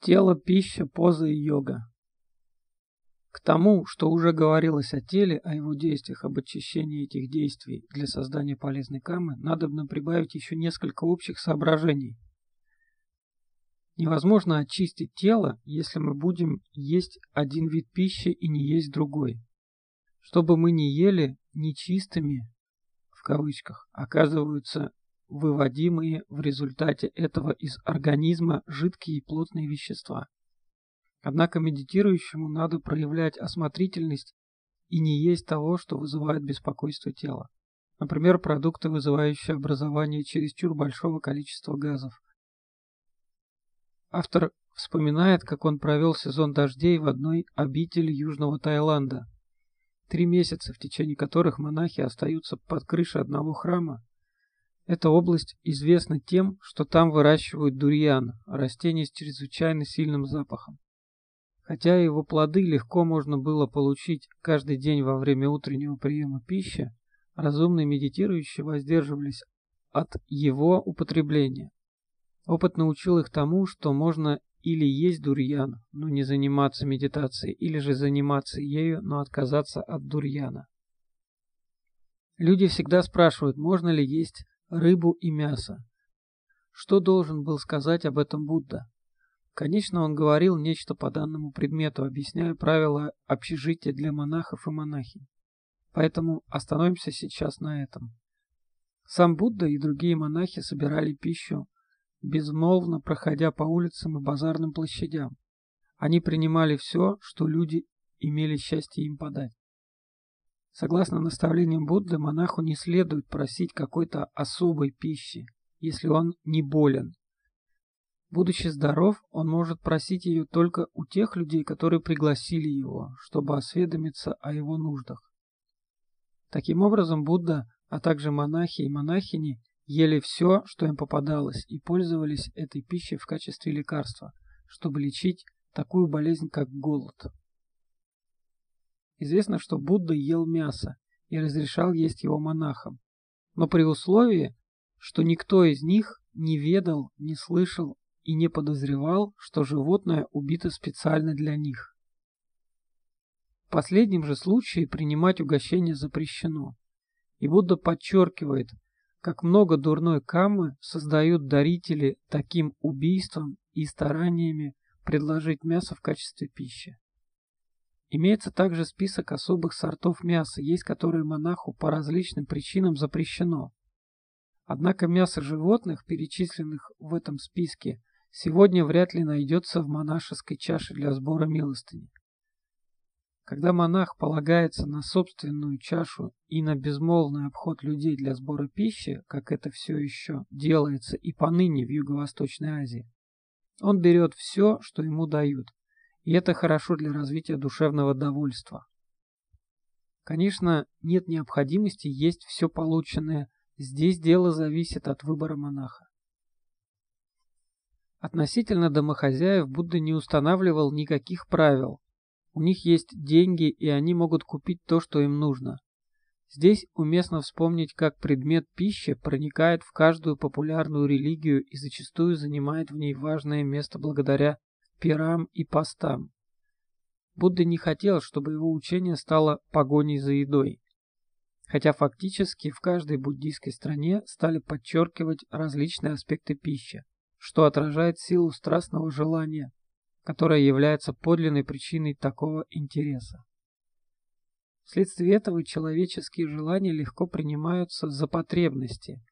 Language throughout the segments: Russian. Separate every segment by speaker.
Speaker 1: Тело, пища, поза и йога. К тому, что уже говорилось о теле, о его действиях, об очищении этих действий для создания полезной камы, надо бы прибавить еще несколько общих соображений. Невозможно очистить тело, если мы будем есть один вид пищи и не есть другой. Чтобы мы не ели нечистыми, в кавычках, оказываются выводимые в результате этого из организма жидкие и плотные вещества. Однако медитирующему надо проявлять осмотрительность и не есть того, что вызывает беспокойство тела. Например, продукты, вызывающие образование чересчур большого количества газов. Автор вспоминает, как он провел сезон дождей в одной обители Южного Таиланда. Три месяца, в течение которых монахи остаются под крышей одного храма. Эта область известна тем, что там выращивают дурьян, растение с чрезвычайно сильным запахом. Хотя его плоды легко можно было получить каждый день во время утреннего приема пищи, разумные медитирующие воздерживались от его употребления. Опыт научил их тому, что можно или есть дурьян, но не заниматься медитацией, или же заниматься ею, но отказаться от дурьяна. Люди всегда спрашивают, можно ли есть рыбу и мясо. Что должен был сказать об этом Будда? Конечно, он говорил нечто по данному предмету, объясняя правила общежития для монахов и монахинь. Поэтому остановимся сейчас на этом. Сам Будда и другие монахи собирали пищу, безмолвно проходя по улицам и базарным площадям. Они принимали все, что люди имели счастье им подать. Согласно наставлениям Будды, монаху не следует просить какой-то особой пищи, если он не болен, Будучи здоров, он может просить ее только у тех людей, которые пригласили его, чтобы осведомиться о его нуждах. Таким образом, Будда, а также монахи и монахини ели все, что им попадалось, и пользовались этой пищей в качестве лекарства, чтобы лечить такую болезнь, как голод. Известно, что Будда ел мясо и разрешал есть его монахам, но при условии, что никто из них не ведал, не слышал и не подозревал, что животное убито специально для них. В последнем же случае принимать угощение запрещено. И Будда подчеркивает, как много дурной камы создают дарители таким убийством и стараниями предложить мясо в качестве пищи. Имеется также список особых сортов мяса, есть которые монаху по различным причинам запрещено. Однако мясо животных, перечисленных в этом списке, сегодня вряд ли найдется в монашеской чаше для сбора милостыни. Когда монах полагается на собственную чашу и на безмолвный обход людей для сбора пищи, как это все еще делается и поныне в Юго-Восточной Азии, он берет все, что ему дают, и это хорошо для развития душевного довольства. Конечно, нет необходимости есть все полученное, здесь дело зависит от выбора монаха. Относительно домохозяев Будда не устанавливал никаких правил. У них есть деньги, и они могут купить то, что им нужно. Здесь уместно вспомнить, как предмет пищи проникает в каждую популярную религию и зачастую занимает в ней важное место благодаря пирам и постам. Будда не хотел, чтобы его учение стало погоней за едой. Хотя фактически в каждой буддийской стране стали подчеркивать различные аспекты пищи что отражает силу страстного желания, которая является подлинной причиной такого интереса. Вследствие этого человеческие желания легко принимаются за потребности,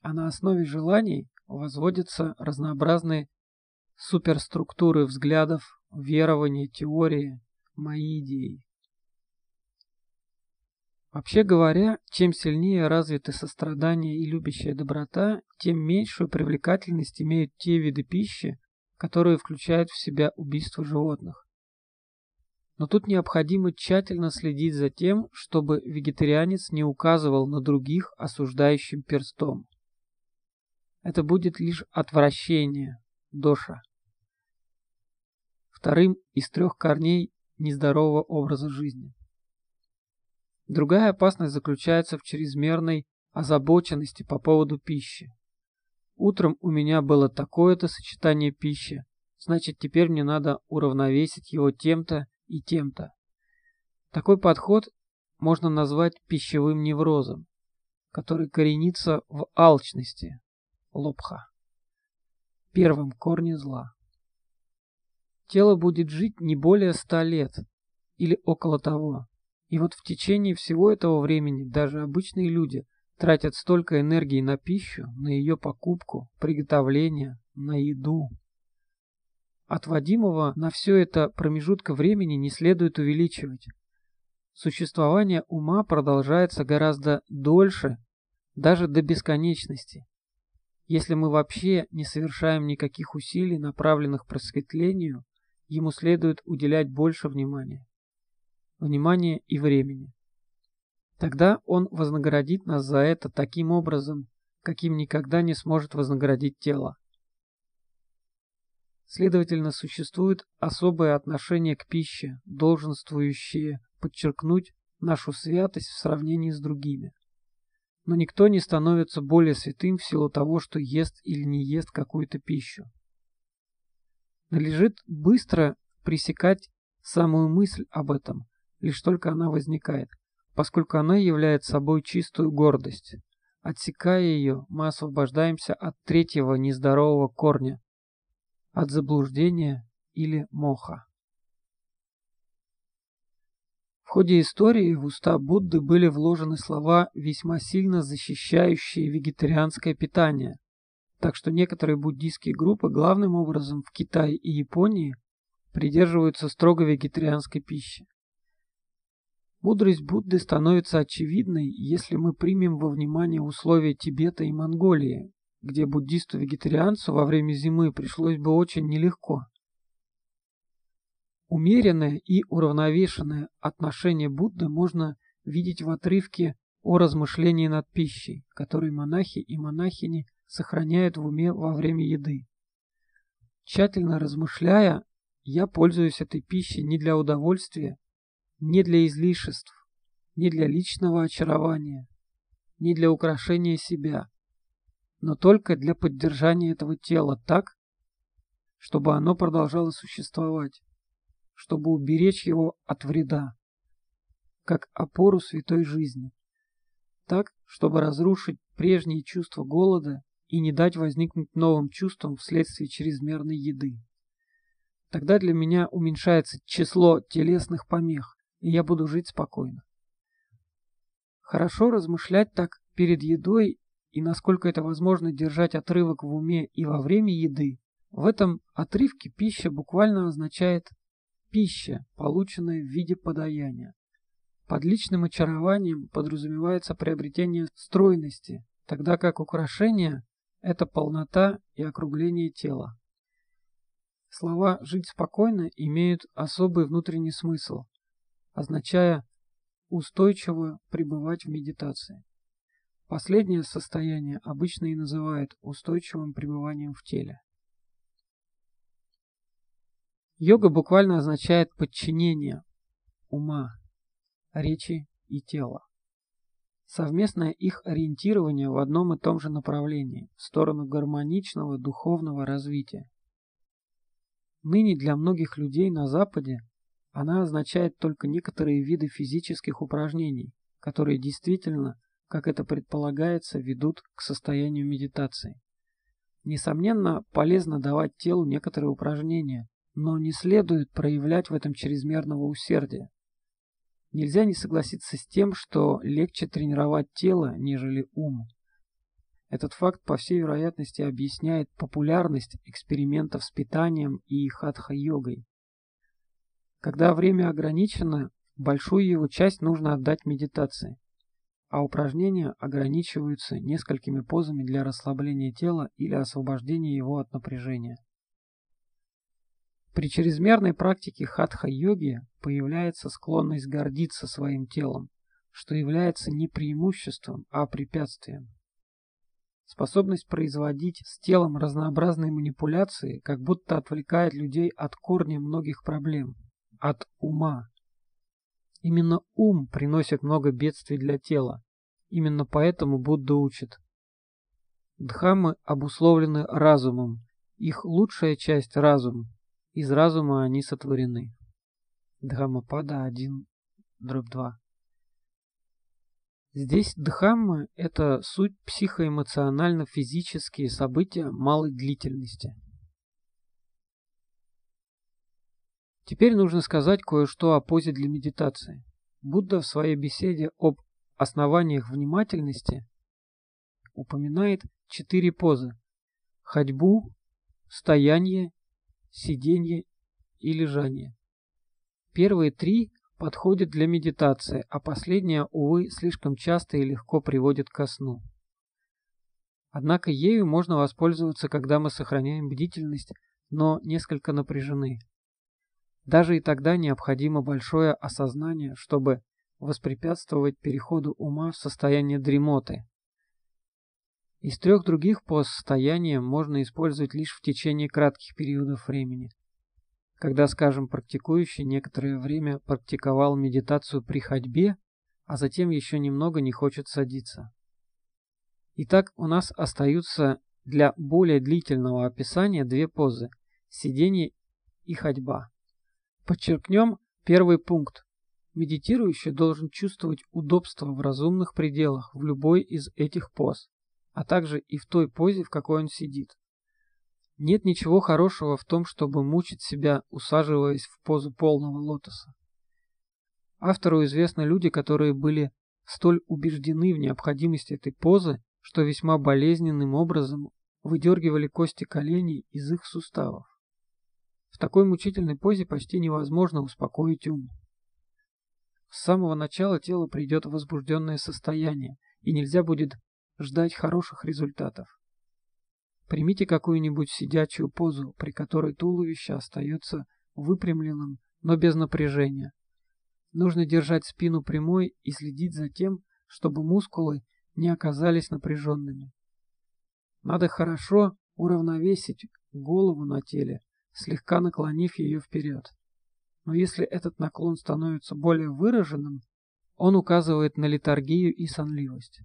Speaker 1: а на основе желаний возводятся разнообразные суперструктуры взглядов, верований, теории, мои идеи. Вообще говоря, чем сильнее развиты сострадание и любящая доброта, тем меньшую привлекательность имеют те виды пищи, которые включают в себя убийство животных. Но тут необходимо тщательно следить за тем, чтобы вегетарианец не указывал на других осуждающим перстом. Это будет лишь отвращение, доша. Вторым из трех корней нездорового образа жизни. Другая опасность заключается в чрезмерной озабоченности по поводу пищи. Утром у меня было такое-то сочетание пищи, значит теперь мне надо уравновесить его тем-то и тем-то. Такой подход можно назвать пищевым неврозом, который коренится в алчности, лобха, первом корне зла. Тело будет жить не более ста лет или около того. И вот в течение всего этого времени даже обычные люди тратят столько энергии на пищу, на ее покупку, приготовление, на еду. Отводимого на все это промежутка времени не следует увеличивать. Существование ума продолжается гораздо дольше, даже до бесконечности. Если мы вообще не совершаем никаких усилий, направленных просветлению, ему следует уделять больше внимания. Внимания и времени. Тогда он вознаградит нас за это таким образом, каким никогда не сможет вознаградить тело. Следовательно, существует особое отношение к пище, долженствующее подчеркнуть нашу святость в сравнении с другими. Но никто не становится более святым в силу того, что ест или не ест какую-то пищу. Належит быстро пресекать самую мысль об этом, лишь только она возникает, поскольку она является собой чистую гордость. Отсекая ее, мы освобождаемся от третьего нездорового корня, от заблуждения или моха. В ходе истории в уста Будды были вложены слова, весьма сильно защищающие вегетарианское питание, так что некоторые буддийские группы, главным образом в Китае и Японии, придерживаются строго вегетарианской пищи. Мудрость Будды становится очевидной, если мы примем во внимание условия Тибета и Монголии, где буддисту-вегетарианцу во время зимы пришлось бы очень нелегко. Умеренное и уравновешенное отношение Будды можно видеть в отрывке о размышлении над пищей, который монахи и монахини сохраняют в уме во время еды. Тщательно размышляя, я пользуюсь этой пищей не для удовольствия, не для излишеств, не для личного очарования, не для украшения себя, но только для поддержания этого тела так, чтобы оно продолжало существовать, чтобы уберечь его от вреда, как опору святой жизни, так, чтобы разрушить прежние чувства голода и не дать возникнуть новым чувствам вследствие чрезмерной еды. Тогда для меня уменьшается число телесных помех, и я буду жить спокойно. Хорошо размышлять так перед едой и насколько это возможно держать отрывок в уме и во время еды. В этом отрывке пища буквально означает пища, полученная в виде подаяния. Под личным очарованием подразумевается приобретение стройности, тогда как украшение – это полнота и округление тела. Слова «жить спокойно» имеют особый внутренний смысл, означая устойчиво пребывать в медитации. Последнее состояние обычно и называют устойчивым пребыванием в теле. Йога буквально означает подчинение ума, речи и тела. Совместное их ориентирование в одном и том же направлении, в сторону гармоничного духовного развития. Ныне для многих людей на Западе она означает только некоторые виды физических упражнений, которые действительно, как это предполагается, ведут к состоянию медитации. Несомненно, полезно давать телу некоторые упражнения, но не следует проявлять в этом чрезмерного усердия. Нельзя не согласиться с тем, что легче тренировать тело, нежели ум. Этот факт, по всей вероятности, объясняет популярность экспериментов с питанием и хатха-йогой. Когда время ограничено, большую его часть нужно отдать медитации, а упражнения ограничиваются несколькими позами для расслабления тела или освобождения его от напряжения. При чрезмерной практике хатха-йоги появляется склонность гордиться своим телом, что является не преимуществом, а препятствием. Способность производить с телом разнообразные манипуляции как будто отвлекает людей от корня многих проблем – от ума. Именно ум приносит много бедствий для тела. Именно поэтому Будда учит. Дхаммы обусловлены разумом, Их лучшая часть – разум. Из разума они сотворены. Дхаммапада 1, дробь 2. Здесь дхамма – это суть психоэмоционально-физические события малой длительности. Теперь нужно сказать кое-что о позе для медитации. Будда в своей беседе об основаниях внимательности упоминает четыре позы – ходьбу, стояние, сиденье и лежание. Первые три подходят для медитации, а последняя, увы, слишком часто и легко приводит ко сну. Однако ею можно воспользоваться, когда мы сохраняем бдительность, но несколько напряжены. Даже и тогда необходимо большое осознание, чтобы воспрепятствовать переходу ума в состояние дремоты. Из трех других поз состояния можно использовать лишь в течение кратких периодов времени – когда, скажем, практикующий некоторое время практиковал медитацию при ходьбе, а затем еще немного не хочет садиться. Итак, у нас остаются для более длительного описания две позы – сидение и ходьба. Подчеркнем первый пункт. Медитирующий должен чувствовать удобство в разумных пределах в любой из этих поз, а также и в той позе, в какой он сидит. Нет ничего хорошего в том, чтобы мучить себя, усаживаясь в позу полного лотоса. Автору известны люди, которые были столь убеждены в необходимости этой позы, что весьма болезненным образом выдергивали кости коленей из их суставов. В такой мучительной позе почти невозможно успокоить ум. С самого начала тело придет в возбужденное состояние, и нельзя будет ждать хороших результатов. Примите какую-нибудь сидячую позу, при которой туловище остается выпрямленным, но без напряжения. Нужно держать спину прямой и следить за тем, чтобы мускулы не оказались напряженными. Надо хорошо уравновесить голову на теле, слегка наклонив ее вперед. Но если этот наклон становится более выраженным, он указывает на литаргию и сонливость.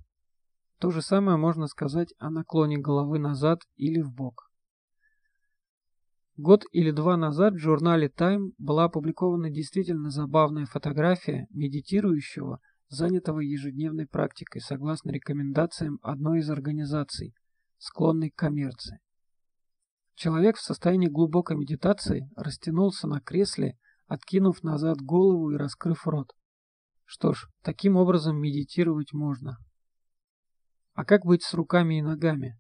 Speaker 1: То же самое можно сказать о наклоне головы назад или в бок. Год или два назад в журнале Time была опубликована действительно забавная фотография медитирующего, занятого ежедневной практикой, согласно рекомендациям одной из организаций, склонной к коммерции. Человек в состоянии глубокой медитации растянулся на кресле, откинув назад голову и раскрыв рот. Что ж, таким образом медитировать можно. А как быть с руками и ногами?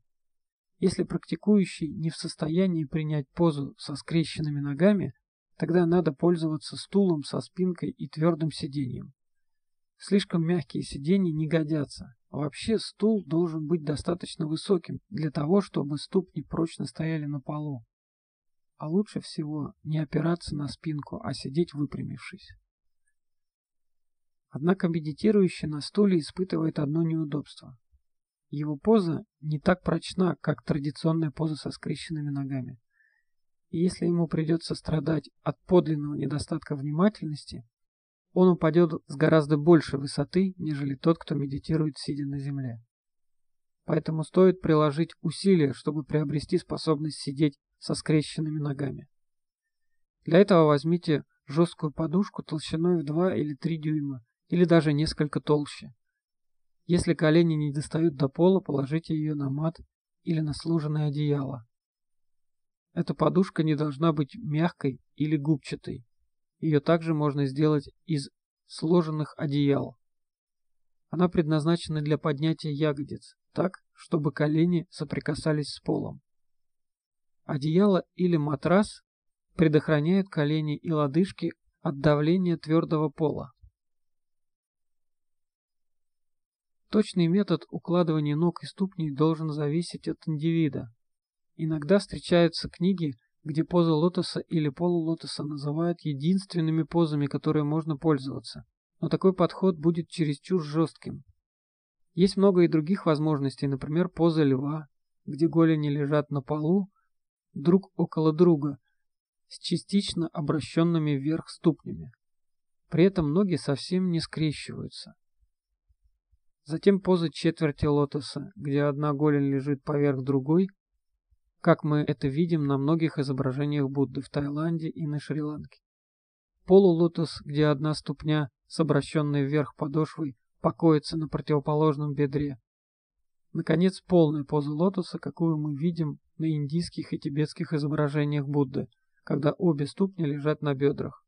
Speaker 1: Если практикующий не в состоянии принять позу со скрещенными ногами, тогда надо пользоваться стулом со спинкой и твердым сиденьем. Слишком мягкие сиденья не годятся. Вообще стул должен быть достаточно высоким для того, чтобы ступни прочно стояли на полу. А лучше всего не опираться на спинку, а сидеть выпрямившись. Однако медитирующий на стуле испытывает одно неудобство. Его поза не так прочна, как традиционная поза со скрещенными ногами. И если ему придется страдать от подлинного недостатка внимательности, он упадет с гораздо большей высоты, нежели тот, кто медитирует, сидя на земле. Поэтому стоит приложить усилия, чтобы приобрести способность сидеть со скрещенными ногами. Для этого возьмите жесткую подушку толщиной в 2 или 3 дюйма, или даже несколько толще. Если колени не достают до пола, положите ее на мат или на сложенное одеяло. Эта подушка не должна быть мягкой или губчатой. Ее также можно сделать из сложенных одеял. Она предназначена для поднятия ягодиц, так, чтобы колени соприкасались с полом. Одеяло или матрас предохраняют колени и лодыжки от давления твердого пола. Точный метод укладывания ног и ступней должен зависеть от индивида. Иногда встречаются книги, где позы лотоса или полулотоса называют единственными позами, которые можно пользоваться. Но такой подход будет чересчур жестким. Есть много и других возможностей, например, поза льва, где голени лежат на полу, друг около друга, с частично обращенными вверх ступнями. При этом ноги совсем не скрещиваются. Затем поза четверти лотоса, где одна голень лежит поверх другой, как мы это видим на многих изображениях Будды в Таиланде и на Шри-Ланке. Полулотос, где одна ступня с обращенной вверх подошвой покоится на противоположном бедре. Наконец, полная поза лотоса, какую мы видим на индийских и тибетских изображениях Будды, когда обе ступни лежат на бедрах.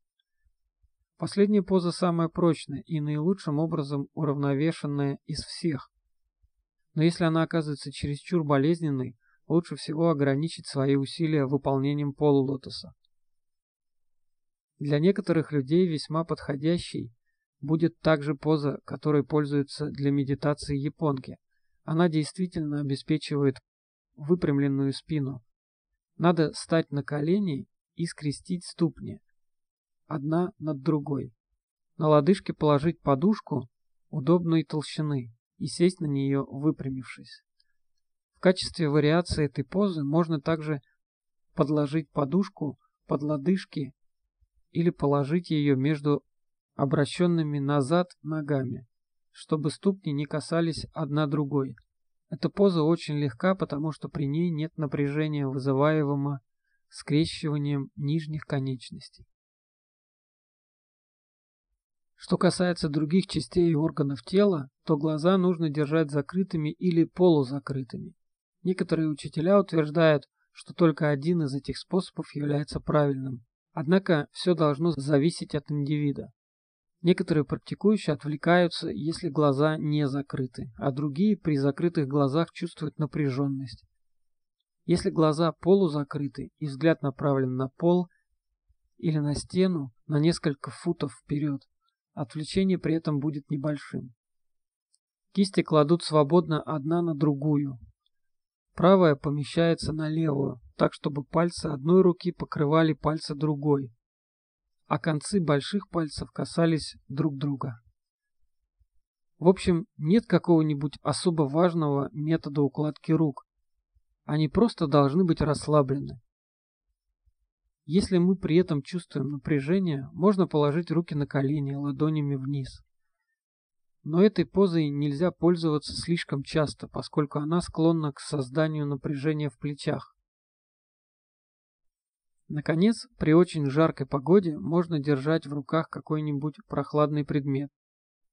Speaker 1: Последняя поза самая прочная и наилучшим образом уравновешенная из всех. Но если она оказывается чересчур болезненной, лучше всего ограничить свои усилия выполнением полулотоса. Для некоторых людей весьма подходящей будет также поза, которой пользуются для медитации японки. Она действительно обеспечивает выпрямленную спину. Надо стать на колени и скрестить ступни, одна над другой. На лодыжке положить подушку удобной толщины и сесть на нее, выпрямившись. В качестве вариации этой позы можно также подложить подушку под лодыжки или положить ее между обращенными назад ногами, чтобы ступни не касались одна другой. Эта поза очень легка, потому что при ней нет напряжения, вызываемого скрещиванием нижних конечностей. Что касается других частей и органов тела, то глаза нужно держать закрытыми или полузакрытыми. Некоторые учителя утверждают, что только один из этих способов является правильным. Однако все должно зависеть от индивида. Некоторые практикующие отвлекаются, если глаза не закрыты, а другие при закрытых глазах чувствуют напряженность. Если глаза полузакрыты и взгляд направлен на пол или на стену на несколько футов вперед, отвлечение при этом будет небольшим. Кисти кладут свободно одна на другую. Правая помещается на левую, так чтобы пальцы одной руки покрывали пальцы другой, а концы больших пальцев касались друг друга. В общем, нет какого-нибудь особо важного метода укладки рук. Они просто должны быть расслаблены. Если мы при этом чувствуем напряжение, можно положить руки на колени ладонями вниз. Но этой позой нельзя пользоваться слишком часто, поскольку она склонна к созданию напряжения в плечах. Наконец, при очень жаркой погоде можно держать в руках какой-нибудь прохладный предмет.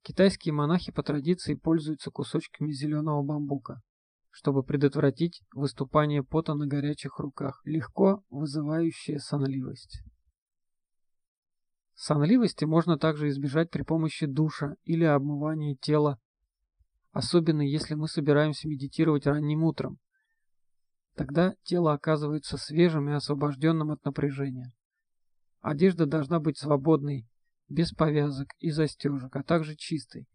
Speaker 1: Китайские монахи по традиции пользуются кусочками зеленого бамбука, чтобы предотвратить выступание пота на горячих руках, легко вызывающее сонливость. Сонливости можно также избежать при помощи душа или обмывания тела, особенно если мы собираемся медитировать ранним утром, Тогда тело оказывается свежим и освобожденным от напряжения. Одежда должна быть свободной, без повязок и застежек, а также чистой,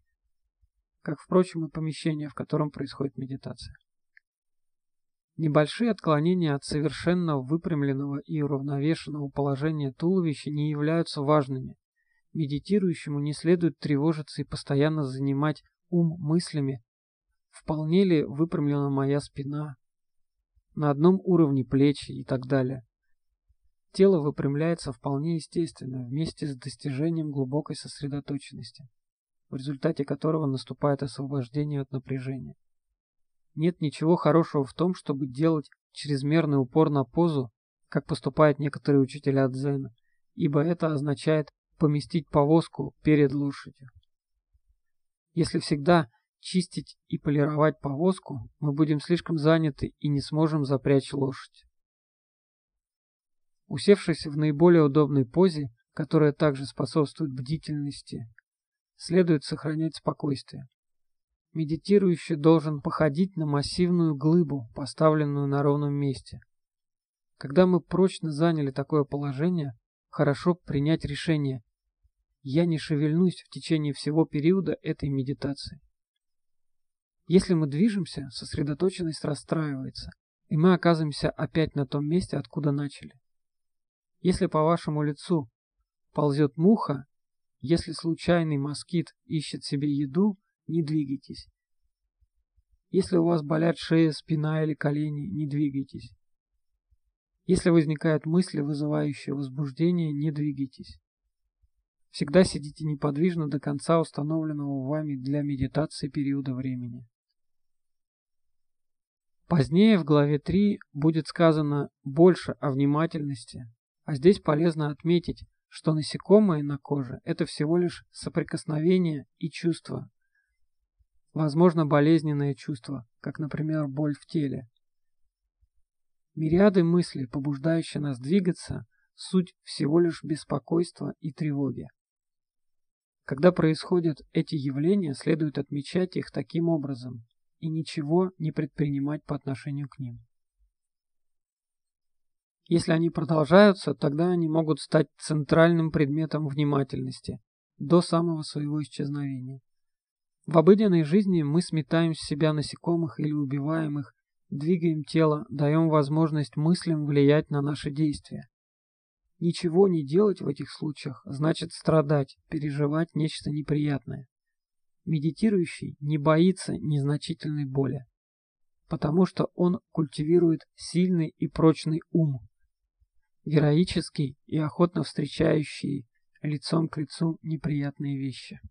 Speaker 1: как, впрочем, и помещение, в котором происходит медитация. Небольшие отклонения от совершенно выпрямленного и уравновешенного положения туловища не являются важными. Медитирующему не следует тревожиться и постоянно занимать ум мыслями, вполне ли выпрямлена моя спина, на одном уровне плечи и так далее. Тело выпрямляется вполне естественно вместе с достижением глубокой сосредоточенности, в результате которого наступает освобождение от напряжения. Нет ничего хорошего в том, чтобы делать чрезмерный упор на позу, как поступают некоторые учителя дзена, ибо это означает поместить повозку перед лошадью. Если всегда чистить и полировать повозку, мы будем слишком заняты и не сможем запрячь лошадь. Усевшись в наиболее удобной позе, которая также способствует бдительности, следует сохранять спокойствие. Медитирующий должен походить на массивную глыбу, поставленную на ровном месте. Когда мы прочно заняли такое положение, хорошо принять решение «я не шевельнусь в течение всего периода этой медитации». Если мы движемся, сосредоточенность расстраивается, и мы оказываемся опять на том месте, откуда начали. Если по вашему лицу ползет муха, если случайный москит ищет себе еду, не двигайтесь. Если у вас болят шея, спина или колени, не двигайтесь. Если возникают мысли, вызывающие возбуждение, не двигайтесь. Всегда сидите неподвижно до конца установленного вами для медитации периода времени. Позднее в главе 3 будет сказано больше о внимательности, а здесь полезно отметить, что насекомые на коже – это всего лишь соприкосновение и чувство. Возможно, болезненное чувство, как, например, боль в теле. Мириады мыслей, побуждающие нас двигаться, суть всего лишь беспокойства и тревоги. Когда происходят эти явления, следует отмечать их таким образом и ничего не предпринимать по отношению к ним. Если они продолжаются, тогда они могут стать центральным предметом внимательности до самого своего исчезновения. В обыденной жизни мы сметаем с себя насекомых или убиваем их, двигаем тело, даем возможность мыслям влиять на наши действия. Ничего не делать в этих случаях значит страдать, переживать нечто неприятное. Медитирующий не боится незначительной боли, потому что он культивирует сильный и прочный ум, героический и охотно встречающий лицом к лицу неприятные вещи.